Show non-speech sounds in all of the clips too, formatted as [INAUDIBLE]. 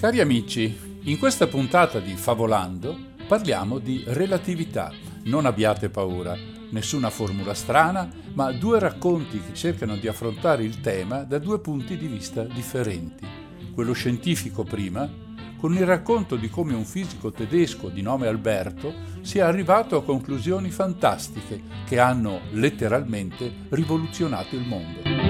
Cari amici, in questa puntata di Favolando parliamo di relatività. Non abbiate paura, nessuna formula strana, ma due racconti che cercano di affrontare il tema da due punti di vista differenti. Quello scientifico prima, con il racconto di come un fisico tedesco di nome Alberto sia arrivato a conclusioni fantastiche che hanno letteralmente rivoluzionato il mondo.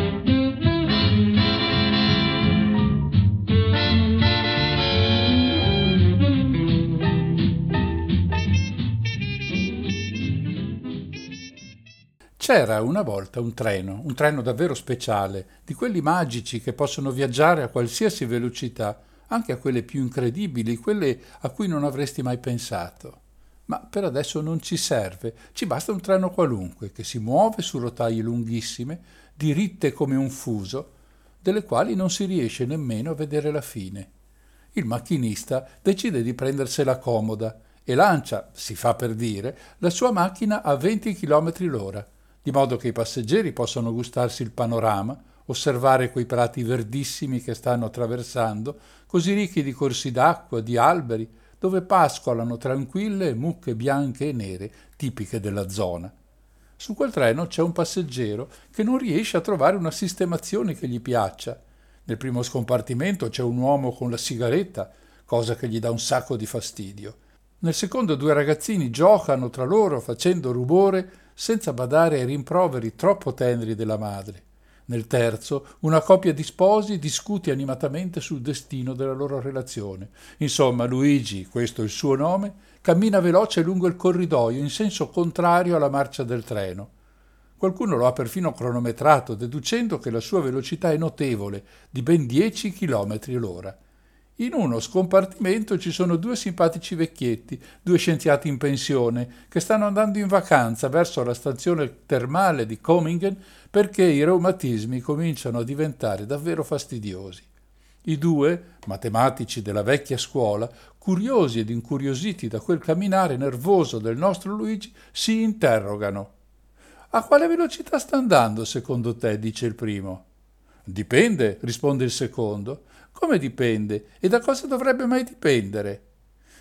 C'era una volta un treno, un treno davvero speciale, di quelli magici che possono viaggiare a qualsiasi velocità, anche a quelle più incredibili, quelle a cui non avresti mai pensato. Ma per adesso non ci serve, ci basta un treno qualunque che si muove su rotaie lunghissime, diritte come un fuso, delle quali non si riesce nemmeno a vedere la fine. Il macchinista decide di prendersela comoda e lancia, si fa per dire, la sua macchina a 20 km l'ora di modo che i passeggeri possano gustarsi il panorama, osservare quei prati verdissimi che stanno attraversando, così ricchi di corsi d'acqua, di alberi, dove pascolano tranquille mucche bianche e nere tipiche della zona. Su quel treno c'è un passeggero che non riesce a trovare una sistemazione che gli piaccia. Nel primo scompartimento c'è un uomo con la sigaretta, cosa che gli dà un sacco di fastidio. Nel secondo due ragazzini giocano tra loro facendo rumore senza badare ai rimproveri troppo teneri della madre. Nel terzo, una coppia di sposi discute animatamente sul destino della loro relazione. Insomma, Luigi, questo è il suo nome, cammina veloce lungo il corridoio in senso contrario alla marcia del treno. Qualcuno lo ha perfino cronometrato, deducendo che la sua velocità è notevole, di ben 10 km l'ora. In uno scompartimento ci sono due simpatici vecchietti, due scienziati in pensione, che stanno andando in vacanza verso la stazione termale di Comingen perché i reumatismi cominciano a diventare davvero fastidiosi. I due, matematici della vecchia scuola, curiosi ed incuriositi da quel camminare nervoso del nostro Luigi, si interrogano. A quale velocità sta andando, secondo te? dice il primo. Dipende, risponde il secondo. Come dipende? E da cosa dovrebbe mai dipendere?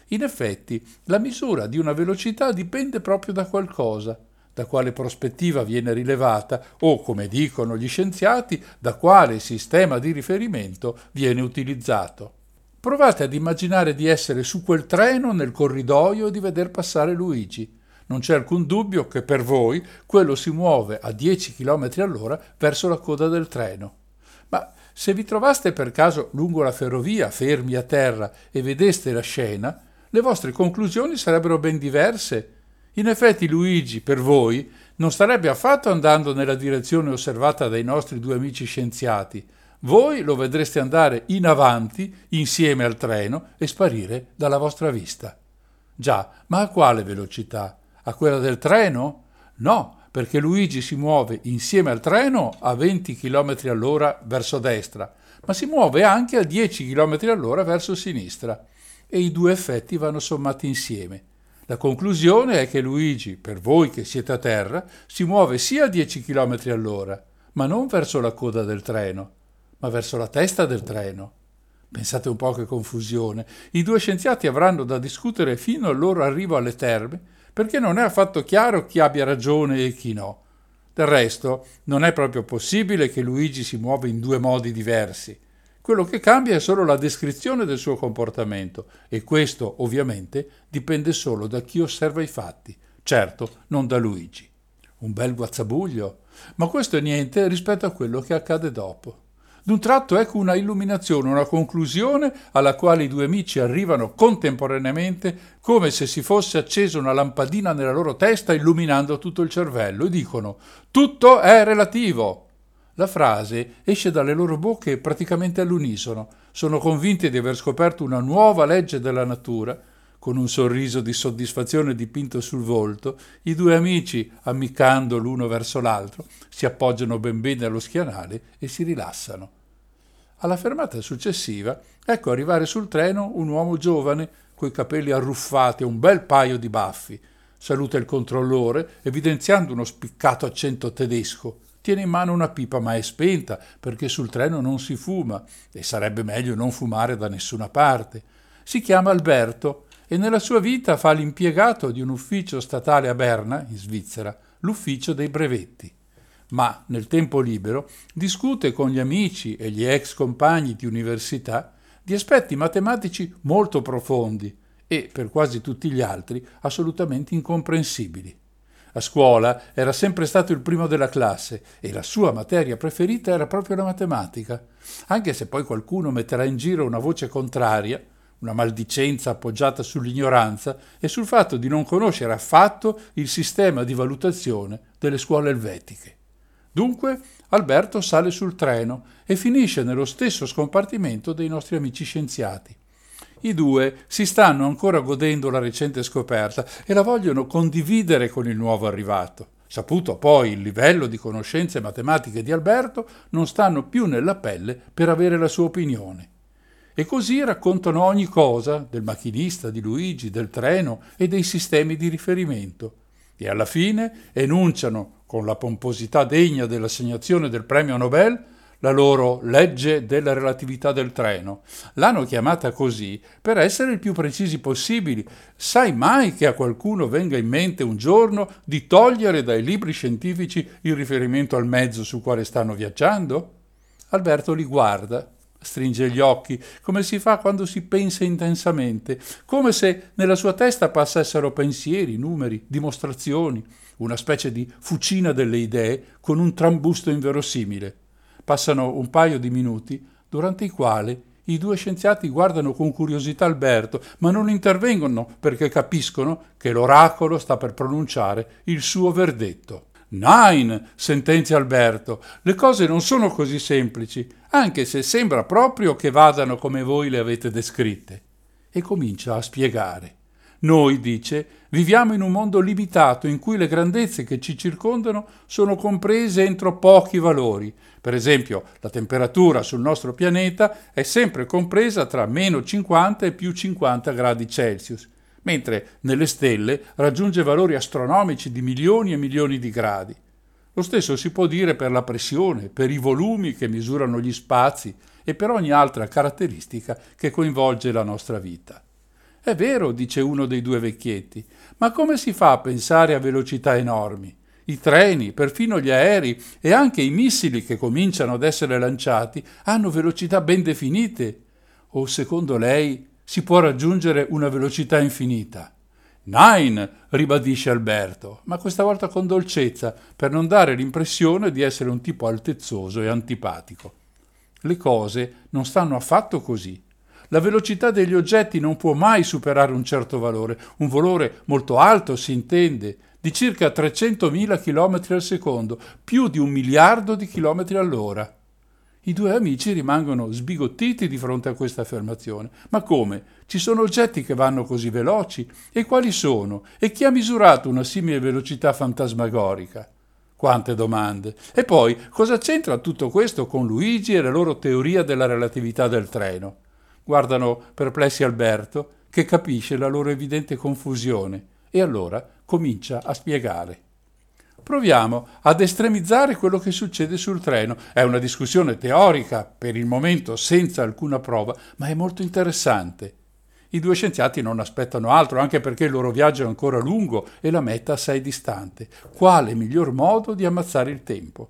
In effetti, la misura di una velocità dipende proprio da qualcosa, da quale prospettiva viene rilevata o, come dicono gli scienziati, da quale sistema di riferimento viene utilizzato. Provate ad immaginare di essere su quel treno nel corridoio e di veder passare Luigi. Non c'è alcun dubbio che per voi quello si muove a 10 km all'ora verso la coda del treno. Ma se vi trovaste per caso lungo la ferrovia, fermi a terra, e vedeste la scena, le vostre conclusioni sarebbero ben diverse. In effetti Luigi, per voi, non starebbe affatto andando nella direzione osservata dai nostri due amici scienziati. Voi lo vedreste andare in avanti insieme al treno e sparire dalla vostra vista. Già, ma a quale velocità? A quella del treno? No, perché Luigi si muove insieme al treno a 20 km all'ora verso destra, ma si muove anche a 10 km all'ora verso sinistra e i due effetti vanno sommati insieme. La conclusione è che Luigi, per voi che siete a terra, si muove sia a 10 km all'ora, ma non verso la coda del treno, ma verso la testa del treno. Pensate un po' che confusione. I due scienziati avranno da discutere fino al loro arrivo alle terme perché non è affatto chiaro chi abbia ragione e chi no. Del resto, non è proprio possibile che Luigi si muova in due modi diversi. Quello che cambia è solo la descrizione del suo comportamento e questo, ovviamente, dipende solo da chi osserva i fatti, certo non da Luigi. Un bel guazzabuglio, ma questo è niente rispetto a quello che accade dopo. D'un tratto ecco una illuminazione, una conclusione alla quale i due amici arrivano contemporaneamente come se si fosse accesa una lampadina nella loro testa illuminando tutto il cervello e dicono tutto è relativo. La frase esce dalle loro bocche praticamente all'unisono. Sono convinti di aver scoperto una nuova legge della natura. Con un sorriso di soddisfazione dipinto sul volto, i due amici, ammiccando l'uno verso l'altro, si appoggiano ben bene allo schienale e si rilassano. Alla fermata successiva, ecco arrivare sul treno un uomo giovane, coi capelli arruffati e un bel paio di baffi. Saluta il controllore, evidenziando uno spiccato accento tedesco. Tiene in mano una pipa ma è spenta perché sul treno non si fuma e sarebbe meglio non fumare da nessuna parte. Si chiama Alberto e nella sua vita fa l'impiegato di un ufficio statale a Berna, in Svizzera, l'ufficio dei brevetti. Ma nel tempo libero discute con gli amici e gli ex compagni di università di aspetti matematici molto profondi e, per quasi tutti gli altri, assolutamente incomprensibili. A scuola era sempre stato il primo della classe e la sua materia preferita era proprio la matematica, anche se poi qualcuno metterà in giro una voce contraria, una maldicenza appoggiata sull'ignoranza e sul fatto di non conoscere affatto il sistema di valutazione delle scuole elvetiche. Dunque Alberto sale sul treno e finisce nello stesso scompartimento dei nostri amici scienziati. I due si stanno ancora godendo la recente scoperta e la vogliono condividere con il nuovo arrivato. Saputo poi il livello di conoscenze matematiche di Alberto, non stanno più nella pelle per avere la sua opinione. E così raccontano ogni cosa del macchinista, di Luigi, del treno e dei sistemi di riferimento. E alla fine enunciano, con la pomposità degna dell'assegnazione del premio Nobel, la loro legge della relatività del treno. L'hanno chiamata così per essere il più precisi possibili. Sai mai che a qualcuno venga in mente un giorno di togliere dai libri scientifici il riferimento al mezzo sul quale stanno viaggiando? Alberto li guarda, stringe gli occhi, come si fa quando si pensa intensamente, come se nella sua testa passassero pensieri, numeri, dimostrazioni, una specie di fucina delle idee con un trambusto inverosimile. Passano un paio di minuti, durante i quali i due scienziati guardano con curiosità Alberto, ma non intervengono perché capiscono che l'oracolo sta per pronunciare il suo verdetto. Nine, sentenzia Alberto, le cose non sono così semplici, anche se sembra proprio che vadano come voi le avete descritte. E comincia a spiegare. Noi, dice, viviamo in un mondo limitato in cui le grandezze che ci circondano sono comprese entro pochi valori. Per esempio, la temperatura sul nostro pianeta è sempre compresa tra meno 50 e più 50 gradi Celsius, mentre nelle stelle raggiunge valori astronomici di milioni e milioni di gradi. Lo stesso si può dire per la pressione, per i volumi che misurano gli spazi e per ogni altra caratteristica che coinvolge la nostra vita. È vero, dice uno dei due vecchietti, ma come si fa a pensare a velocità enormi? I treni, perfino gli aerei e anche i missili che cominciano ad essere lanciati hanno velocità ben definite. O secondo lei si può raggiungere una velocità infinita? Nine, ribadisce Alberto, ma questa volta con dolcezza, per non dare l'impressione di essere un tipo altezzoso e antipatico. Le cose non stanno affatto così. La velocità degli oggetti non può mai superare un certo valore, un valore molto alto si intende, di circa 300.000 km al secondo, più di un miliardo di chilometri all'ora. I due amici rimangono sbigottiti di fronte a questa affermazione. Ma come? Ci sono oggetti che vanno così veloci? E quali sono? E chi ha misurato una simile velocità fantasmagorica? Quante domande. E poi, cosa c'entra tutto questo con Luigi e la loro teoria della relatività del treno? Guardano perplessi Alberto, che capisce la loro evidente confusione, e allora comincia a spiegare. Proviamo ad estremizzare quello che succede sul treno. È una discussione teorica, per il momento senza alcuna prova, ma è molto interessante. I due scienziati non aspettano altro, anche perché il loro viaggio è ancora lungo e la meta assai distante. Quale miglior modo di ammazzare il tempo?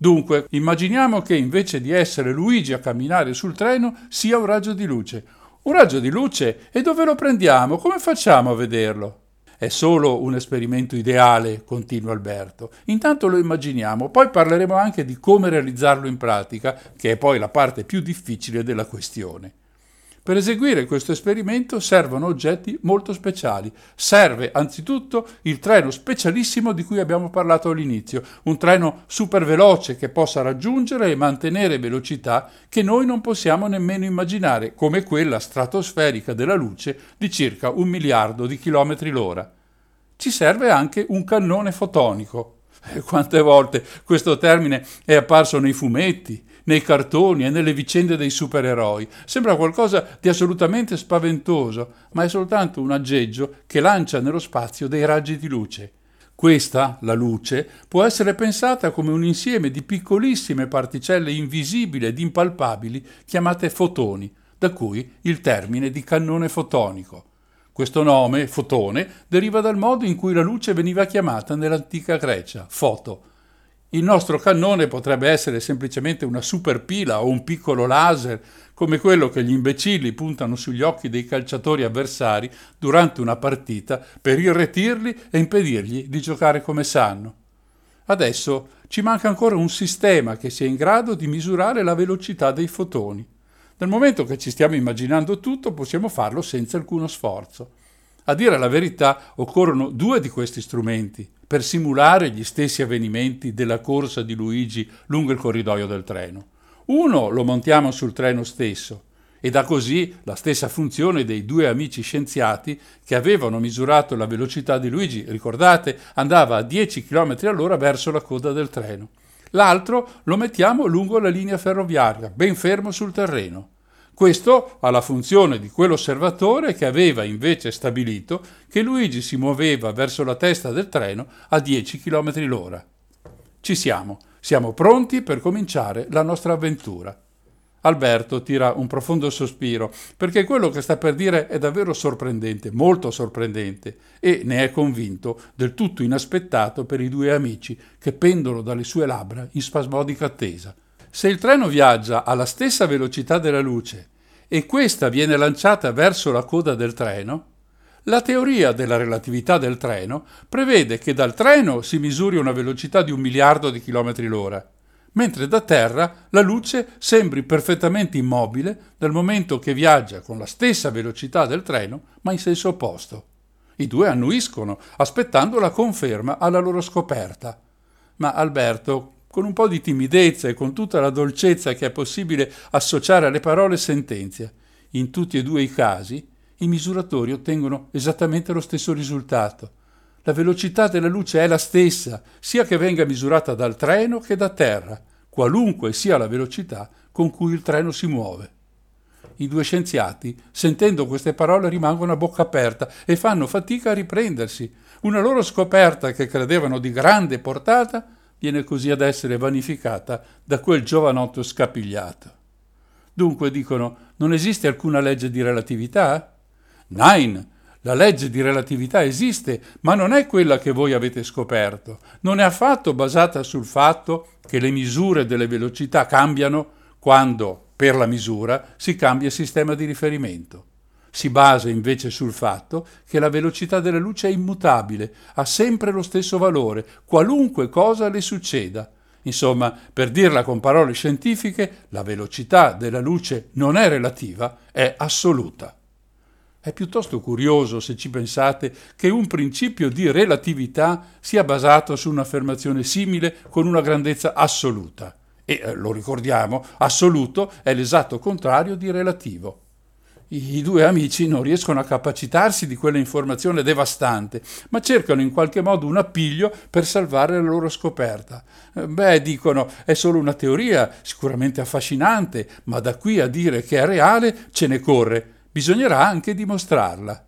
Dunque, immaginiamo che invece di essere Luigi a camminare sul treno sia un raggio di luce. Un raggio di luce? E dove lo prendiamo? Come facciamo a vederlo? È solo un esperimento ideale, continua Alberto. Intanto lo immaginiamo, poi parleremo anche di come realizzarlo in pratica, che è poi la parte più difficile della questione. Per eseguire questo esperimento servono oggetti molto speciali. Serve anzitutto il treno specialissimo di cui abbiamo parlato all'inizio, un treno super veloce che possa raggiungere e mantenere velocità che noi non possiamo nemmeno immaginare, come quella stratosferica della luce di circa un miliardo di chilometri l'ora. Ci serve anche un cannone fotonico. E quante volte questo termine è apparso nei fumetti, nei cartoni e nelle vicende dei supereroi. Sembra qualcosa di assolutamente spaventoso, ma è soltanto un aggeggio che lancia nello spazio dei raggi di luce. Questa, la luce, può essere pensata come un insieme di piccolissime particelle invisibili ed impalpabili chiamate fotoni, da cui il termine di cannone fotonico. Questo nome, fotone, deriva dal modo in cui la luce veniva chiamata nell'antica Grecia, foto, il nostro cannone potrebbe essere semplicemente una superpila o un piccolo laser, come quello che gli imbecilli puntano sugli occhi dei calciatori avversari durante una partita per irretirli e impedirgli di giocare come sanno. Adesso ci manca ancora un sistema che sia in grado di misurare la velocità dei fotoni. Nel momento che ci stiamo immaginando tutto, possiamo farlo senza alcuno sforzo. A dire la verità, occorrono due di questi strumenti per simulare gli stessi avvenimenti della corsa di Luigi lungo il corridoio del treno. Uno lo montiamo sul treno stesso ed ha così la stessa funzione dei due amici scienziati che avevano misurato la velocità di Luigi, ricordate, andava a 10 km all'ora verso la coda del treno. L'altro lo mettiamo lungo la linea ferroviaria, ben fermo sul terreno. Questo ha la funzione di quell'osservatore che aveva invece stabilito che Luigi si muoveva verso la testa del treno a 10 km l'ora. Ci siamo, siamo pronti per cominciare la nostra avventura. Alberto tira un profondo sospiro, perché quello che sta per dire è davvero sorprendente, molto sorprendente, e ne è convinto, del tutto inaspettato per i due amici che pendono dalle sue labbra in spasmodica attesa. Se il treno viaggia alla stessa velocità della luce e questa viene lanciata verso la coda del treno, la teoria della relatività del treno prevede che dal treno si misuri una velocità di un miliardo di chilometri l'ora, mentre da terra la luce sembri perfettamente immobile dal momento che viaggia con la stessa velocità del treno, ma in senso opposto. I due annuiscono, aspettando la conferma alla loro scoperta. Ma Alberto, con un po' di timidezza e con tutta la dolcezza che è possibile associare alle parole sentenzia. In tutti e due i casi i misuratori ottengono esattamente lo stesso risultato. La velocità della luce è la stessa, sia che venga misurata dal treno che da terra, qualunque sia la velocità con cui il treno si muove. I due scienziati, sentendo queste parole, rimangono a bocca aperta e fanno fatica a riprendersi. Una loro scoperta che credevano di grande portata viene così ad essere vanificata da quel giovanotto scapigliato. Dunque dicono, non esiste alcuna legge di relatività? Nein, la legge di relatività esiste, ma non è quella che voi avete scoperto. Non è affatto basata sul fatto che le misure delle velocità cambiano quando, per la misura, si cambia il sistema di riferimento si basa invece sul fatto che la velocità della luce è immutabile, ha sempre lo stesso valore, qualunque cosa le succeda. Insomma, per dirla con parole scientifiche, la velocità della luce non è relativa, è assoluta. È piuttosto curioso, se ci pensate, che un principio di relatività sia basato su un'affermazione simile con una grandezza assoluta. E, eh, lo ricordiamo, assoluto è l'esatto contrario di relativo. I due amici non riescono a capacitarsi di quella informazione devastante, ma cercano in qualche modo un appiglio per salvare la loro scoperta. Eh, beh, dicono, è solo una teoria, sicuramente affascinante, ma da qui a dire che è reale ce ne corre. Bisognerà anche dimostrarla.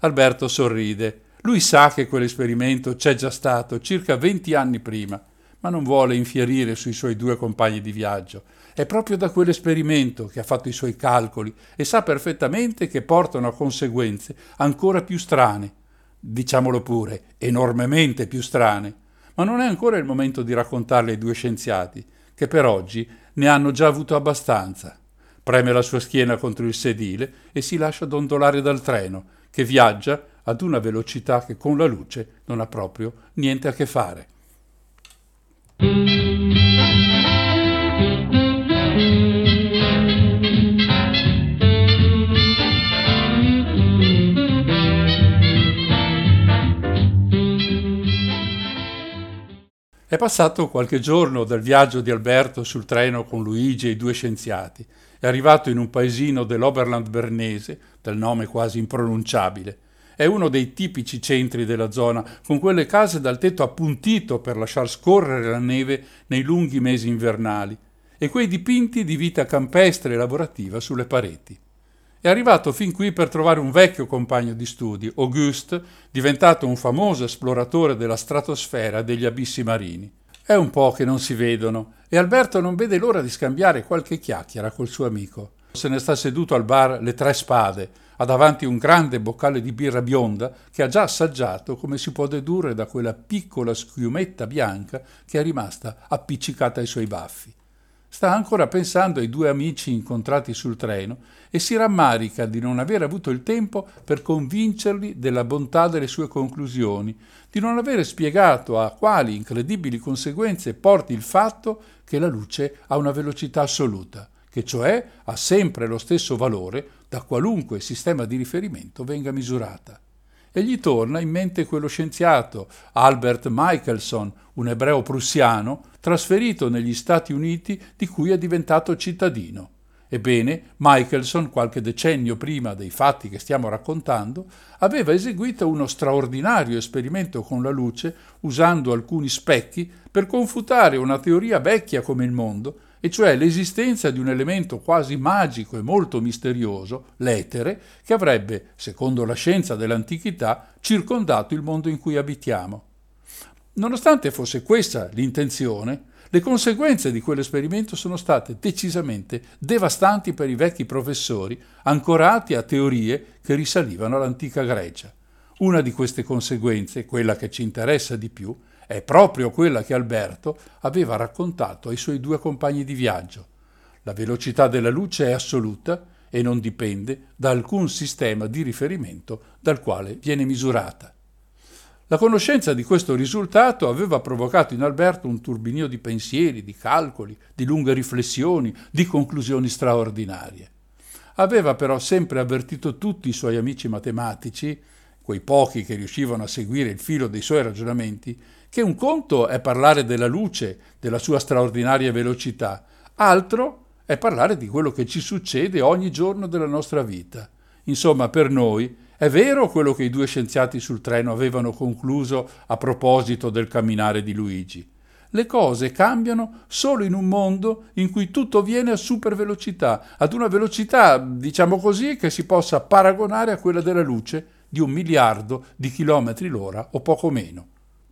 Alberto sorride. Lui sa che quell'esperimento c'è già stato circa venti anni prima, ma non vuole infierire sui suoi due compagni di viaggio. È proprio da quell'esperimento che ha fatto i suoi calcoli e sa perfettamente che portano a conseguenze ancora più strane, diciamolo pure, enormemente più strane. Ma non è ancora il momento di raccontarle ai due scienziati, che per oggi ne hanno già avuto abbastanza. Preme la sua schiena contro il sedile e si lascia dondolare dal treno, che viaggia ad una velocità che con la luce non ha proprio niente a che fare. È passato qualche giorno dal viaggio di Alberto sul treno con Luigi e i due scienziati. È arrivato in un paesino dell'Oberland bernese, dal nome quasi impronunciabile. È uno dei tipici centri della zona, con quelle case dal tetto appuntito per lasciar scorrere la neve nei lunghi mesi invernali, e quei dipinti di vita campestre e lavorativa sulle pareti. È arrivato fin qui per trovare un vecchio compagno di studi, Auguste, diventato un famoso esploratore della stratosfera e degli abissi marini. È un po' che non si vedono e Alberto non vede l'ora di scambiare qualche chiacchiera col suo amico. Se ne sta seduto al bar Le Tre Spade, ha davanti un grande boccale di birra bionda che ha già assaggiato, come si può dedurre da quella piccola schiumetta bianca che è rimasta appiccicata ai suoi baffi. Sta ancora pensando ai due amici incontrati sul treno e si rammarica di non aver avuto il tempo per convincerli della bontà delle sue conclusioni, di non avere spiegato a quali incredibili conseguenze porti il fatto che la luce ha una velocità assoluta, che cioè ha sempre lo stesso valore da qualunque sistema di riferimento venga misurata e gli torna in mente quello scienziato Albert Michelson, un ebreo prussiano, trasferito negli Stati Uniti di cui è diventato cittadino. Ebbene, Michelson, qualche decennio prima dei fatti che stiamo raccontando, aveva eseguito uno straordinario esperimento con la luce usando alcuni specchi per confutare una teoria vecchia come il mondo, e cioè l'esistenza di un elemento quasi magico e molto misterioso, l'etere, che avrebbe, secondo la scienza dell'antichità, circondato il mondo in cui abitiamo. Nonostante fosse questa l'intenzione, le conseguenze di quell'esperimento sono state decisamente devastanti per i vecchi professori, ancorati a teorie che risalivano all'antica Grecia. Una di queste conseguenze, quella che ci interessa di più, è proprio quella che Alberto aveva raccontato ai suoi due compagni di viaggio. La velocità della luce è assoluta e non dipende da alcun sistema di riferimento dal quale viene misurata. La conoscenza di questo risultato aveva provocato in Alberto un turbinio di pensieri, di calcoli, di lunghe riflessioni, di conclusioni straordinarie. Aveva però sempre avvertito tutti i suoi amici matematici, quei pochi che riuscivano a seguire il filo dei suoi ragionamenti, che un conto è parlare della luce, della sua straordinaria velocità, altro è parlare di quello che ci succede ogni giorno della nostra vita. Insomma, per noi è vero quello che i due scienziati sul treno avevano concluso a proposito del camminare di Luigi. Le cose cambiano solo in un mondo in cui tutto viene a super velocità, ad una velocità, diciamo così, che si possa paragonare a quella della luce di un miliardo di chilometri l'ora o poco meno.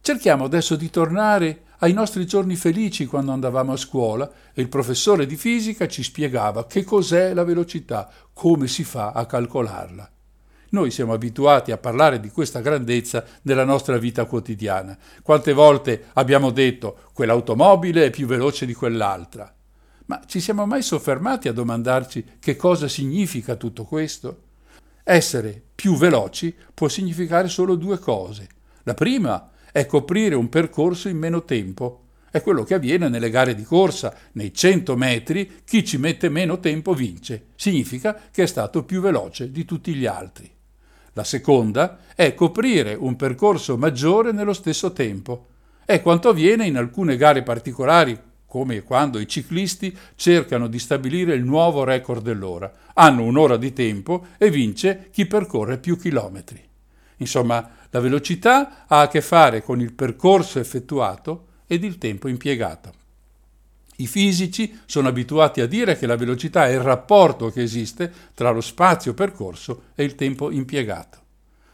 Cerchiamo adesso di tornare ai nostri giorni felici quando andavamo a scuola e il professore di fisica ci spiegava che cos'è la velocità, come si fa a calcolarla. Noi siamo abituati a parlare di questa grandezza nella nostra vita quotidiana. Quante volte abbiamo detto quell'automobile è più veloce di quell'altra? Ma ci siamo mai soffermati a domandarci che cosa significa tutto questo? Essere più veloci può significare solo due cose. La prima è coprire un percorso in meno tempo. È quello che avviene nelle gare di corsa. Nei 100 metri chi ci mette meno tempo vince. Significa che è stato più veloce di tutti gli altri. La seconda è coprire un percorso maggiore nello stesso tempo. È quanto avviene in alcune gare particolari, come quando i ciclisti cercano di stabilire il nuovo record dell'ora. Hanno un'ora di tempo e vince chi percorre più chilometri. Insomma, la velocità ha a che fare con il percorso effettuato ed il tempo impiegato. I fisici sono abituati a dire che la velocità è il rapporto che esiste tra lo spazio percorso e il tempo impiegato.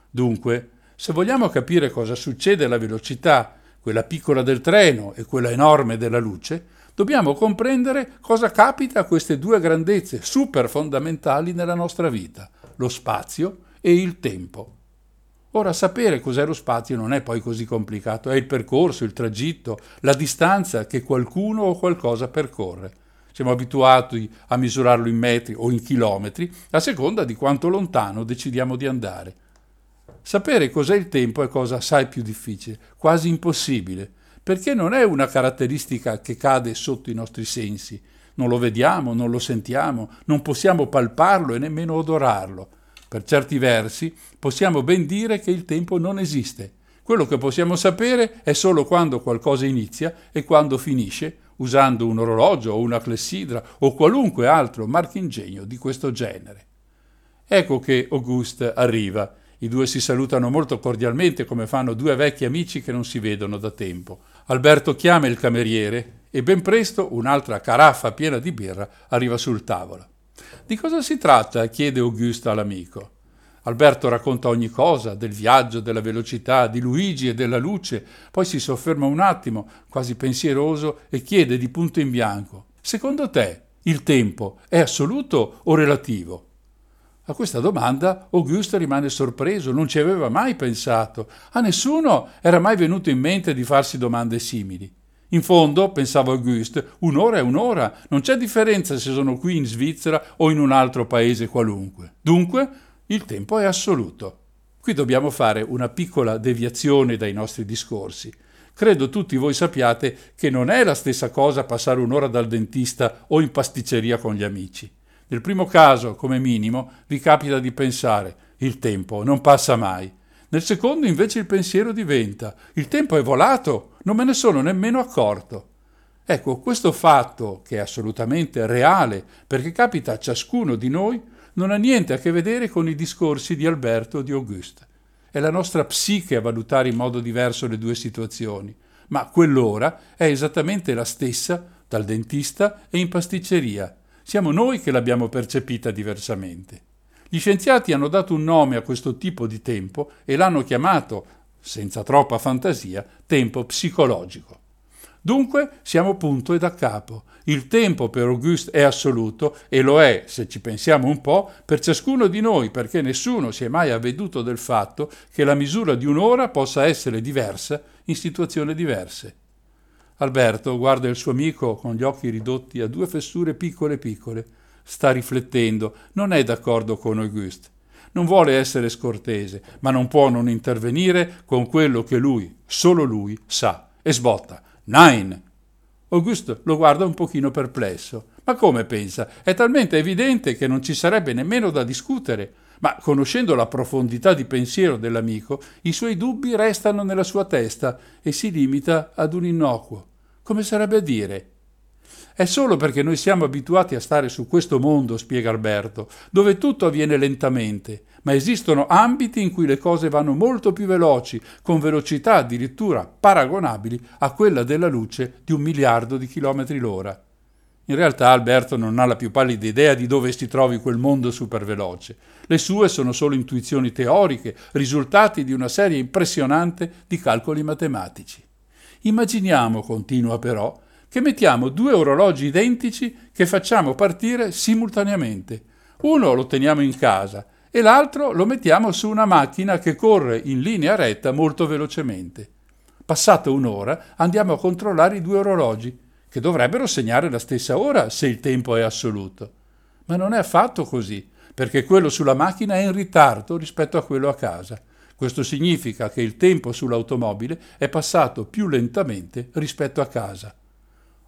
Dunque, se vogliamo capire cosa succede alla velocità, quella piccola del treno e quella enorme della luce, dobbiamo comprendere cosa capita a queste due grandezze super fondamentali nella nostra vita, lo spazio e il tempo. Ora, sapere cos'è lo spazio non è poi così complicato, è il percorso, il tragitto, la distanza che qualcuno o qualcosa percorre. Siamo abituati a misurarlo in metri o in chilometri, a seconda di quanto lontano decidiamo di andare. sapere cos'è il tempo è cosa assai più difficile, quasi impossibile, perché non è una caratteristica che cade sotto i nostri sensi. Non lo vediamo, non lo sentiamo, non possiamo palparlo e nemmeno odorarlo. Per certi versi possiamo ben dire che il tempo non esiste. Quello che possiamo sapere è solo quando qualcosa inizia e quando finisce, usando un orologio o una clessidra o qualunque altro marchingegno di questo genere. Ecco che Auguste arriva. I due si salutano molto cordialmente come fanno due vecchi amici che non si vedono da tempo. Alberto chiama il cameriere e ben presto un'altra caraffa piena di birra arriva sul tavolo. Di cosa si tratta? chiede Auguste all'amico. Alberto racconta ogni cosa, del viaggio, della velocità, di Luigi e della luce, poi si sofferma un attimo, quasi pensieroso, e chiede di punto in bianco. Secondo te il tempo è assoluto o relativo? A questa domanda Auguste rimane sorpreso, non ci aveva mai pensato. A nessuno era mai venuto in mente di farsi domande simili. In fondo, pensava Auguste, un'ora è un'ora, non c'è differenza se sono qui in Svizzera o in un altro paese qualunque. Dunque, il tempo è assoluto. Qui dobbiamo fare una piccola deviazione dai nostri discorsi. Credo tutti voi sappiate che non è la stessa cosa passare un'ora dal dentista o in pasticceria con gli amici. Nel primo caso, come minimo, vi capita di pensare il tempo non passa mai. Nel secondo invece il pensiero diventa il tempo è volato, non me ne sono nemmeno accorto. Ecco, questo fatto, che è assolutamente reale, perché capita a ciascuno di noi, non ha niente a che vedere con i discorsi di Alberto o di Auguste. È la nostra psiche a valutare in modo diverso le due situazioni, ma quell'ora è esattamente la stessa dal dentista e in pasticceria, siamo noi che l'abbiamo percepita diversamente. Gli scienziati hanno dato un nome a questo tipo di tempo e l'hanno chiamato, senza troppa fantasia, tempo psicologico. Dunque siamo punto e da capo. Il tempo per Auguste è assoluto e lo è, se ci pensiamo un po', per ciascuno di noi, perché nessuno si è mai avveduto del fatto che la misura di un'ora possa essere diversa in situazioni diverse. Alberto guarda il suo amico con gli occhi ridotti a due fessure piccole piccole. Sta riflettendo, non è d'accordo con Auguste. Non vuole essere scortese, ma non può non intervenire con quello che lui, solo lui, sa. E sbotta. Nine! Auguste lo guarda un pochino perplesso. Ma come pensa? È talmente evidente che non ci sarebbe nemmeno da discutere. Ma conoscendo la profondità di pensiero dell'amico, i suoi dubbi restano nella sua testa e si limita ad un innocuo. Come sarebbe a dire? È solo perché noi siamo abituati a stare su questo mondo, spiega Alberto, dove tutto avviene lentamente, ma esistono ambiti in cui le cose vanno molto più veloci, con velocità addirittura paragonabili a quella della luce di un miliardo di chilometri l'ora. In realtà Alberto non ha la più pallida idea di dove si trovi quel mondo superveloce. Le sue sono solo intuizioni teoriche, risultati di una serie impressionante di calcoli matematici. Immaginiamo, continua però, che mettiamo due orologi identici che facciamo partire simultaneamente. Uno lo teniamo in casa e l'altro lo mettiamo su una macchina che corre in linea retta molto velocemente. Passata un'ora andiamo a controllare i due orologi, che dovrebbero segnare la stessa ora se il tempo è assoluto. Ma non è affatto così, perché quello sulla macchina è in ritardo rispetto a quello a casa. Questo significa che il tempo sull'automobile è passato più lentamente rispetto a casa.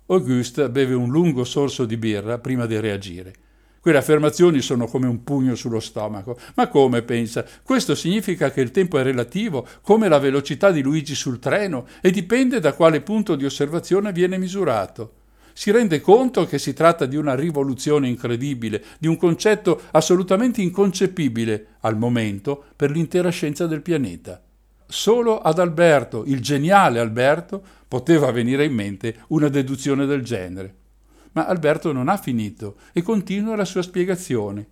Auguste beve un lungo sorso di birra prima di reagire. Quelle affermazioni sono come un pugno sullo stomaco. Ma come pensa? Questo significa che il tempo è relativo, come la velocità di Luigi sul treno, e dipende da quale punto di osservazione viene misurato si rende conto che si tratta di una rivoluzione incredibile, di un concetto assolutamente inconcepibile al momento per l'intera scienza del pianeta. Solo ad Alberto, il geniale Alberto, poteva venire in mente una deduzione del genere. Ma Alberto non ha finito e continua la sua spiegazione.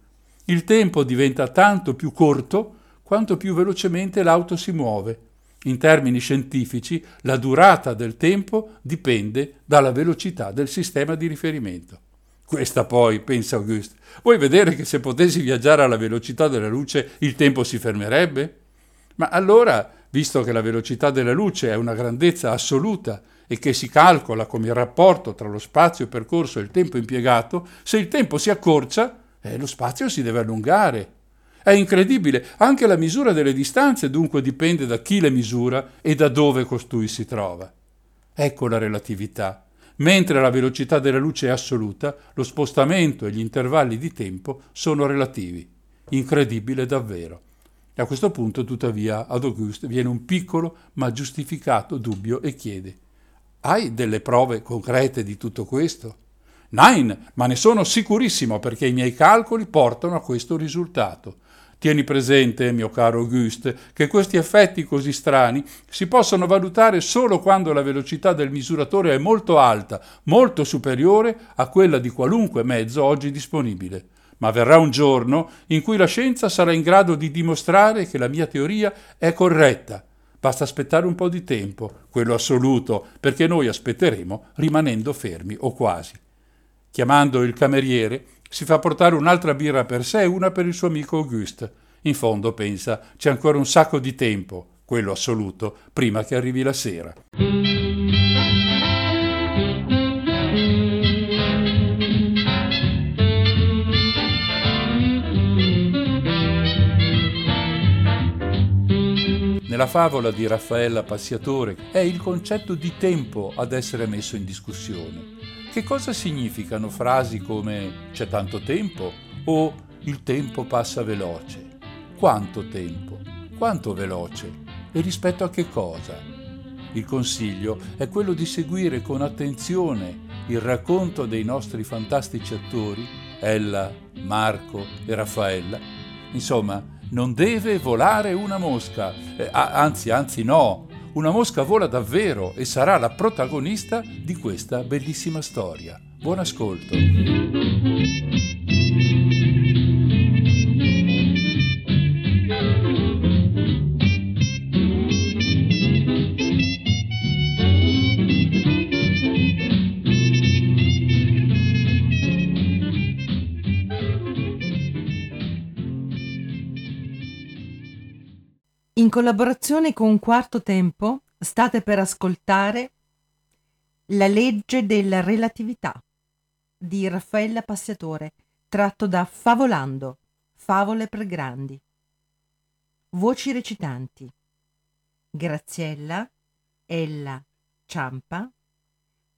Il tempo diventa tanto più corto quanto più velocemente l'auto si muove in termini scientifici, la durata del tempo dipende dalla velocità del sistema di riferimento. Questa poi, pensa Auguste, vuoi vedere che se potessi viaggiare alla velocità della luce il tempo si fermerebbe? Ma allora, visto che la velocità della luce è una grandezza assoluta e che si calcola come il rapporto tra lo spazio percorso e il tempo impiegato, se il tempo si accorcia, eh, lo spazio si deve allungare. È incredibile, anche la misura delle distanze dunque dipende da chi le misura e da dove costui si trova. Ecco la relatività. Mentre la velocità della luce è assoluta, lo spostamento e gli intervalli di tempo sono relativi. Incredibile davvero. A questo punto, tuttavia, ad Auguste viene un piccolo ma giustificato dubbio e chiede: Hai delle prove concrete di tutto questo? Nein, ma ne sono sicurissimo perché i miei calcoli portano a questo risultato. Tieni presente, mio caro Auguste, che questi effetti così strani si possono valutare solo quando la velocità del misuratore è molto alta, molto superiore a quella di qualunque mezzo oggi disponibile. Ma verrà un giorno in cui la scienza sarà in grado di dimostrare che la mia teoria è corretta. Basta aspettare un po' di tempo, quello assoluto, perché noi aspetteremo rimanendo fermi o quasi. Chiamando il cameriere, si fa portare un'altra birra per sé e una per il suo amico Auguste. In fondo, pensa, c'è ancora un sacco di tempo, quello assoluto, prima che arrivi la sera. Nella favola di Raffaella Passiatore è il concetto di tempo ad essere messo in discussione. Che cosa significano frasi come c'è tanto tempo o il tempo passa veloce? Quanto tempo? Quanto veloce? E rispetto a che cosa? Il consiglio è quello di seguire con attenzione il racconto dei nostri fantastici attori, Ella, Marco e Raffaella. Insomma, non deve volare una mosca, eh, anzi, anzi no, una mosca vola davvero e sarà la protagonista di questa bellissima storia. Buon ascolto. Collaborazione con Quarto Tempo state per ascoltare La legge della relatività di Raffaella Passiatore, tratto da Favolando, Favole per grandi. Voci recitanti Graziella, Ella Ciampa,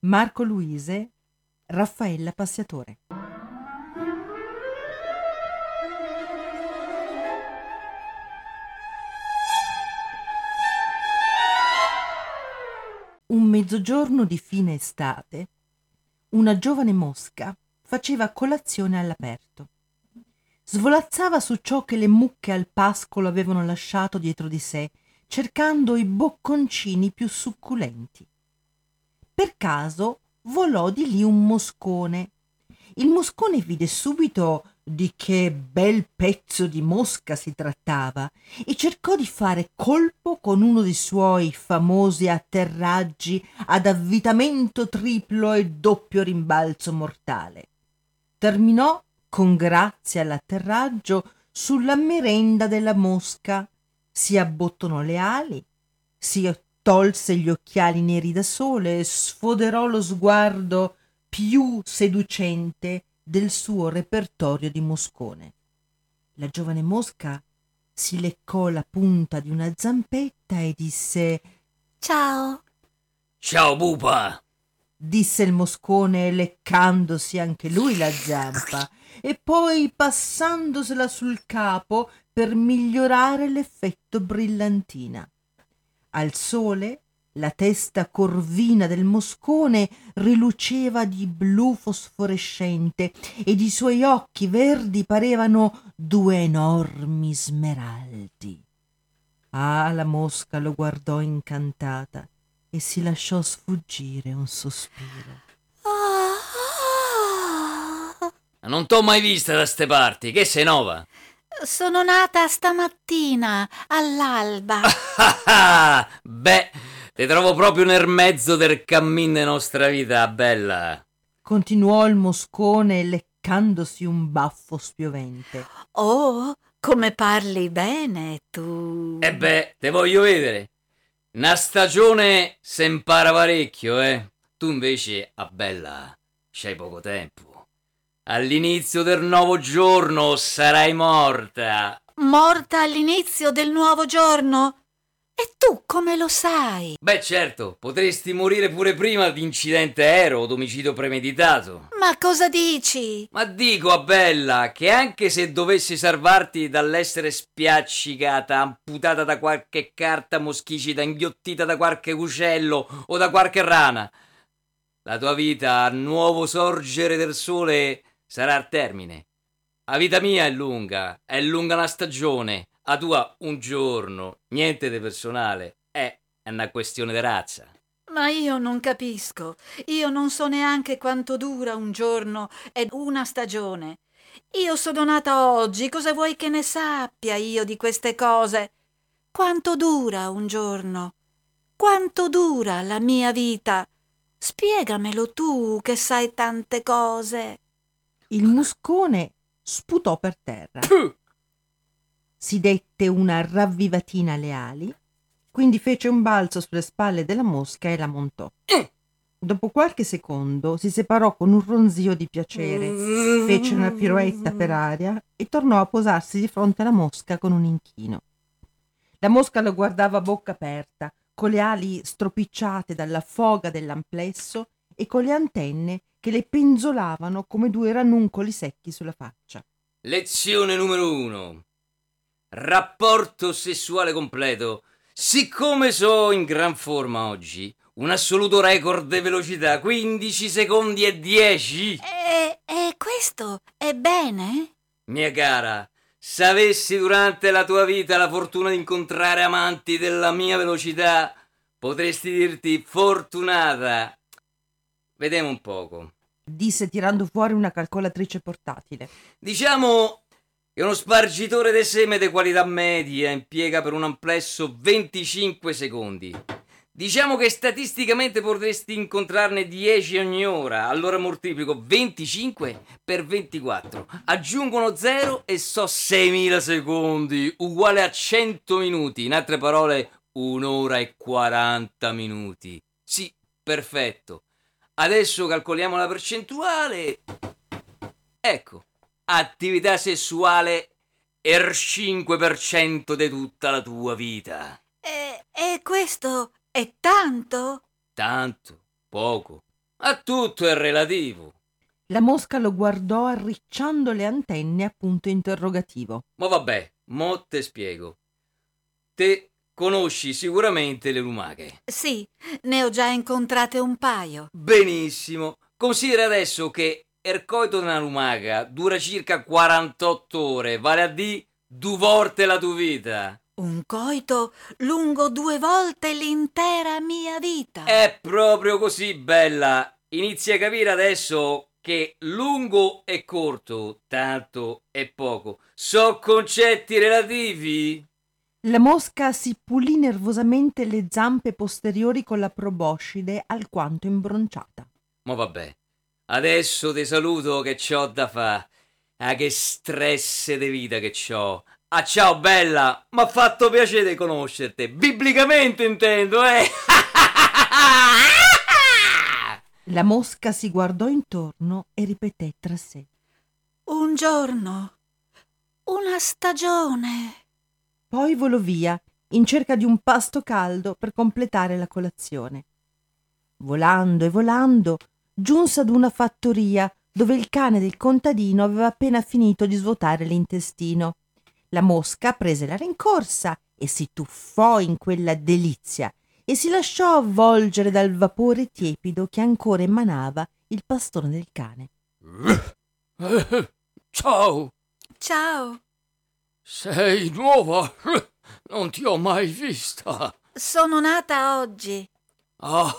Marco Luise, Raffaella Passiatore. Un mezzogiorno di fine estate, una giovane mosca faceva colazione all'aperto. Svolazzava su ciò che le mucche al pascolo avevano lasciato dietro di sé, cercando i bocconcini più succulenti. Per caso volò di lì un moscone. Il moscone vide subito di che bel pezzo di mosca si trattava e cercò di fare colpo con uno dei suoi famosi atterraggi ad avvitamento triplo e doppio rimbalzo mortale. Terminò con grazia all'atterraggio sulla merenda della mosca, si abbottonò le ali, si tolse gli occhiali neri da sole sfoderò lo sguardo più seducente del suo repertorio di moscone. La giovane mosca si leccò la punta di una zampetta e disse Ciao. Ciao pupa, disse il moscone leccandosi anche lui la zampa e poi passandosela sul capo per migliorare l'effetto brillantina. Al sole la testa corvina del moscone riluceva di blu fosforescente ed i suoi occhi verdi parevano due enormi smeraldi. Ah, la mosca lo guardò incantata e si lasciò sfuggire un sospiro. Non t'ho mai vista da ste parti, che sei nuova? Sono nata stamattina, all'alba. [LAUGHS] Beh, ti trovo proprio nel mezzo del cammin de nostra vita, bella. Continuò il moscone leccandosi un baffo spiovente. Oh, come parli bene tu. E beh, te voglio vedere. Una stagione se impara parecchio, eh. Tu invece, a bella, c'hai poco tempo. All'inizio del nuovo giorno sarai morta. morta all'inizio del nuovo giorno. E tu come lo sai? Beh, certo, potresti morire pure prima di incidente aereo o d'omicidio premeditato. Ma cosa dici? Ma dico a Bella che anche se dovessi salvarti dall'essere spiaccicata, amputata da qualche carta moschicida, inghiottita da qualche uccello o da qualche rana, la tua vita al nuovo sorgere del sole sarà al termine. La vita mia è lunga, è lunga una stagione, a tua un giorno, niente di personale, è una questione di razza. Ma io non capisco. Io non so neanche quanto dura un giorno e una stagione. Io sono nata oggi, cosa vuoi che ne sappia io di queste cose? Quanto dura un giorno? Quanto dura la mia vita? Spiegamelo tu che sai tante cose. Il muscone sputò per terra. Puh! Si dette una ravvivatina alle ali, quindi fece un balzo sulle spalle della mosca e la montò. Eh. Dopo qualche secondo si separò con un ronzio di piacere, fece una piroetta per aria e tornò a posarsi di fronte alla mosca con un inchino. La mosca lo guardava a bocca aperta, con le ali stropicciate dalla foga dell'amplesso e con le antenne che le penzolavano come due ranuncoli secchi sulla faccia. Lezione numero uno. Rapporto sessuale completo. Siccome so in gran forma oggi, un assoluto record di velocità, 15 secondi e 10. E, e questo è bene? Mia cara, se avessi durante la tua vita la fortuna di incontrare amanti della mia velocità, potresti dirti fortunata. Vediamo un poco. Disse tirando fuori una calcolatrice portatile. Diciamo che uno spargitore di seme di qualità media impiega per un amplesso 25 secondi. Diciamo che statisticamente potresti incontrarne 10 ogni ora, allora moltiplico 25 per 24. Aggiungo uno 0 e so 6.000 secondi, uguale a 100 minuti. In altre parole, un'ora e 40 minuti. Sì, perfetto. Adesso calcoliamo la percentuale. Ecco, attività sessuale er 5% di tutta la tua vita. E, e questo è tanto? Tanto, poco. A tutto è relativo. La mosca lo guardò arricciando le antenne a punto interrogativo. Ma vabbè, mo te spiego. Te conosci sicuramente le lumache. Sì, ne ho già incontrate un paio. Benissimo. Considera adesso che il coito di una lumaca dura circa 48 ore, vale a dire due volte la tua vita. Un coito lungo due volte l'intera mia vita. È proprio così, bella. Inizi a capire adesso che lungo e corto, tanto e poco, sono concetti relativi. La mosca si pulì nervosamente le zampe posteriori con la proboscide alquanto imbronciata. Ma vabbè, adesso ti saluto che c'ho da fa. Ah, che stress di vita che c'ho. Ah, ciao bella, m'ha fatto piacere conoscerti. Biblicamente intendo, eh. [LAUGHS] La mosca si guardò intorno e ripeté tra sé. Un giorno. Una stagione. Poi volò via in cerca di un pasto caldo per completare la colazione. Volando e volando, giunse ad una fattoria dove il cane del contadino aveva appena finito di svuotare l'intestino. La mosca prese la rincorsa e si tuffò in quella delizia e si lasciò avvolgere dal vapore tiepido che ancora emanava il pastone del cane. [COUGHS] Ciao, Ciao. sei nuova? [COUGHS] Non ti ho mai vista. Sono nata oggi. Ah,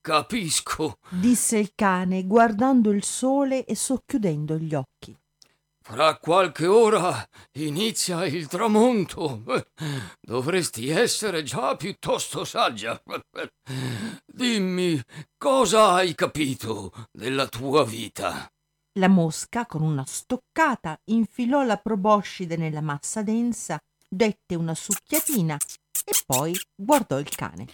capisco. disse il cane guardando il sole e socchiudendo gli occhi. Fra qualche ora inizia il tramonto. Dovresti essere già piuttosto saggia. Dimmi, cosa hai capito della tua vita? La mosca, con una stoccata, infilò la proboscide nella massa densa, dette una succhiatina e poi guardò il cane.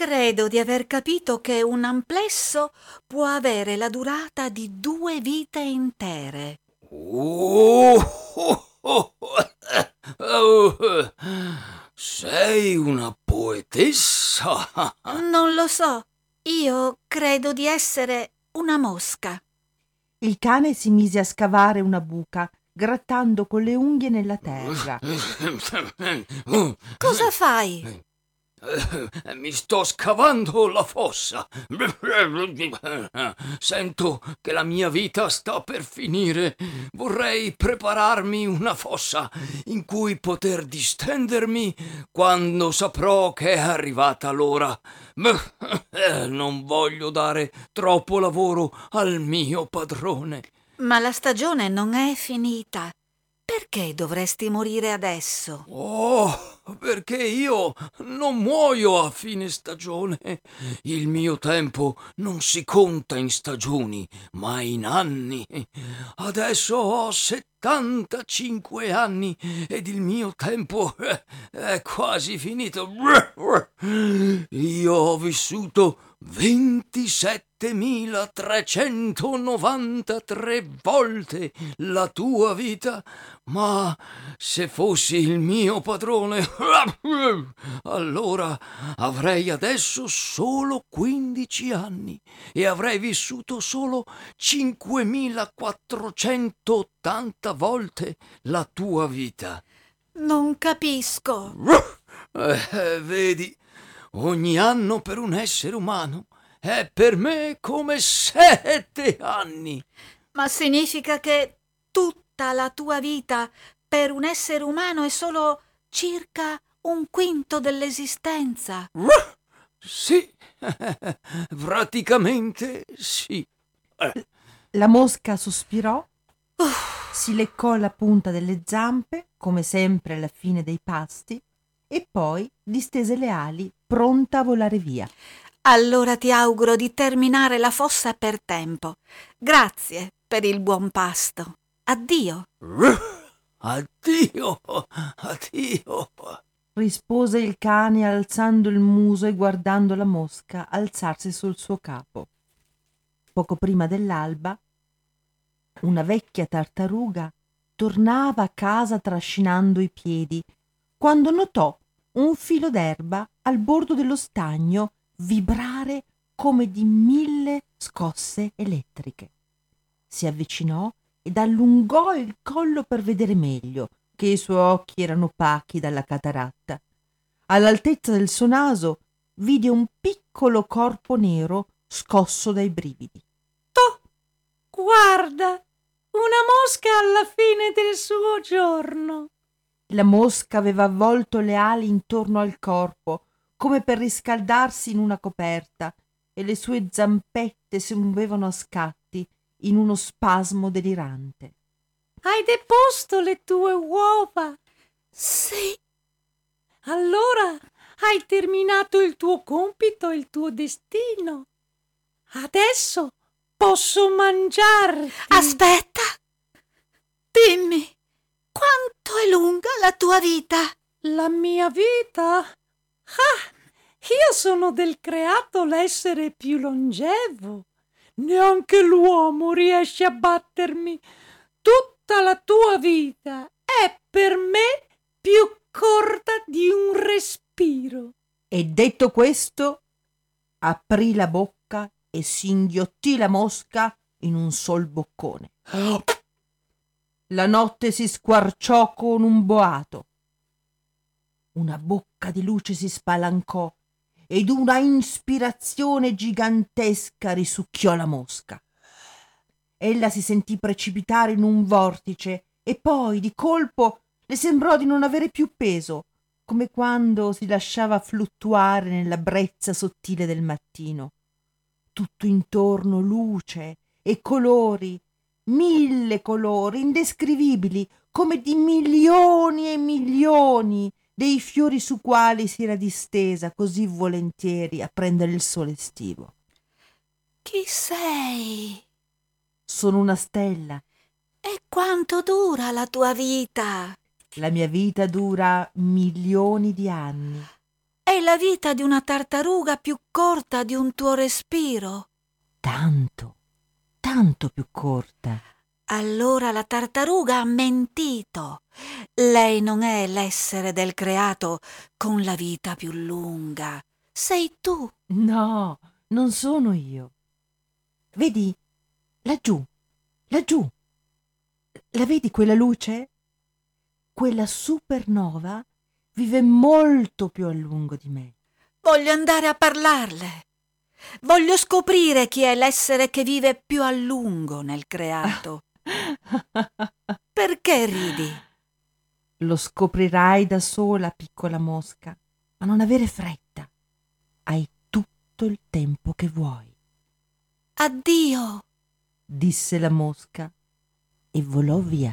Credo di aver capito che un amplesso può avere la durata di due vite intere. Oh, oh, oh, oh, sei una poetessa. Non lo so. Io credo di essere una mosca. Il cane si mise a scavare una buca, grattando con le unghie nella terra. [LAUGHS] Cosa fai? Eh, mi sto scavando la fossa. Sento che la mia vita sta per finire. Vorrei prepararmi una fossa in cui poter distendermi quando saprò che è arrivata l'ora. Eh, non voglio dare troppo lavoro al mio padrone. Ma la stagione non è finita. Perché dovresti morire adesso? Oh, perché io non muoio a fine stagione. Il mio tempo non si conta in stagioni, ma in anni. Adesso ho 75 anni ed il mio tempo è quasi finito. Io ho vissuto 27.393 volte la tua vita, ma se fossi il mio padrone, [LAUGHS] allora avrei adesso solo 15 anni e avrei vissuto solo 5.480 volte la tua vita. Non capisco. [LAUGHS] Eh, vedi, ogni anno per un essere umano è per me come sette anni. Ma significa che tutta la tua vita per un essere umano è solo circa un quinto dell'esistenza. Sì, [LAUGHS] praticamente sì. La mosca sospirò, si leccò la punta delle zampe, come sempre alla fine dei pasti, e poi distese le ali, pronta a volare via. Allora ti auguro di terminare la fossa per tempo. Grazie per il buon pasto. Addio. [LAUGHS] Addio, addio. rispose il cane alzando il muso e guardando la mosca alzarsi sul suo capo. Poco prima dell'alba, una vecchia tartaruga tornava a casa trascinando i piedi, quando notò un filo d'erba al bordo dello stagno vibrare come di mille scosse elettriche. Si avvicinò ed allungò il collo per vedere meglio, che i suoi occhi erano opachi dalla cataratta. All'altezza del suo naso vide un piccolo corpo nero scosso dai brividi. Toh, guarda, una mosca alla fine del suo giorno. La mosca aveva avvolto le ali intorno al corpo, come per riscaldarsi in una coperta, e le sue zampette si muovevano a scatti in uno spasmo delirante. Hai deposto le tue uova. Sì. Allora hai terminato il tuo compito e il tuo destino. Adesso posso mangiarti. Aspetta. Dimmi, quanto è lunga la tua vita? La mia vita? Ah, io sono del creato l'essere più longevo. Neanche l'uomo riesce a battermi. Tutta la tua vita è per me più corta di un respiro. E detto questo, aprì la bocca e si inghiottì la mosca in un sol boccone. [GASPS] [SNIFFS] La notte si squarciò con un boato. Una bocca di luce si spalancò ed una ispirazione gigantesca risucchiò la mosca. Ella si sentì precipitare in un vortice e poi, di colpo, le sembrò di non avere più peso, come quando si lasciava fluttuare nella brezza sottile del mattino. Tutto intorno luce e colori, mille colori indescrivibili, come di milioni e milioni dei fiori su quali si era distesa così volentieri a prendere il sole estivo. Chi sei? Sono una stella. E quanto dura la tua vita? La mia vita dura milioni di anni. È la vita di una tartaruga più corta di un tuo respiro. Tanto, tanto più corta. Allora la tartaruga ha mentito. Lei non è l'essere del creato con la vita più lunga. Sei tu. No, non sono io. Vedi, laggiù, laggiù. La vedi quella luce? Quella supernova vive molto più a lungo di me. Voglio andare a parlarle. Voglio scoprire chi è l'essere che vive più a lungo nel creato. [LAUGHS] Perché ridi? Lo scoprirai da sola, piccola mosca, ma non avere fretta. Hai tutto il tempo che vuoi. Addio, disse la mosca e volò via.